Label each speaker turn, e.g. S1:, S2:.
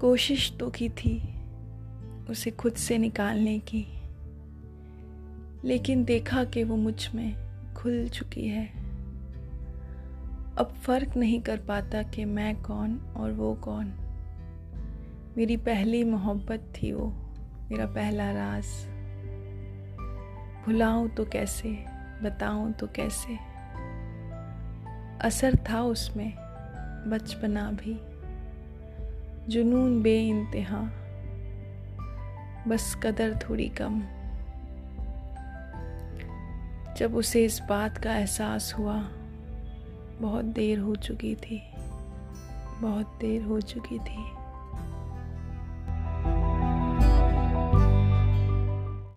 S1: कोशिश तो की थी उसे खुद से निकालने की, लेकिन देखा कि वो मुझमें खुल चुकी है। अब फ़र्क नहीं कर पाता कि मैं कौन और वो कौन। मेरी पहली मोहब्बत थी वो, मेरा पहला राज। भुलाऊं तो कैसे, बताऊँ तो कैसे? असर था उसमें, बचपना भी। जुनून बे इंतहा बस कदर थोड़ी कम। जब उसे इस बात का एहसास हुआ, बहुत देर हो चुकी थी, बहुत देर हो चुकी थी।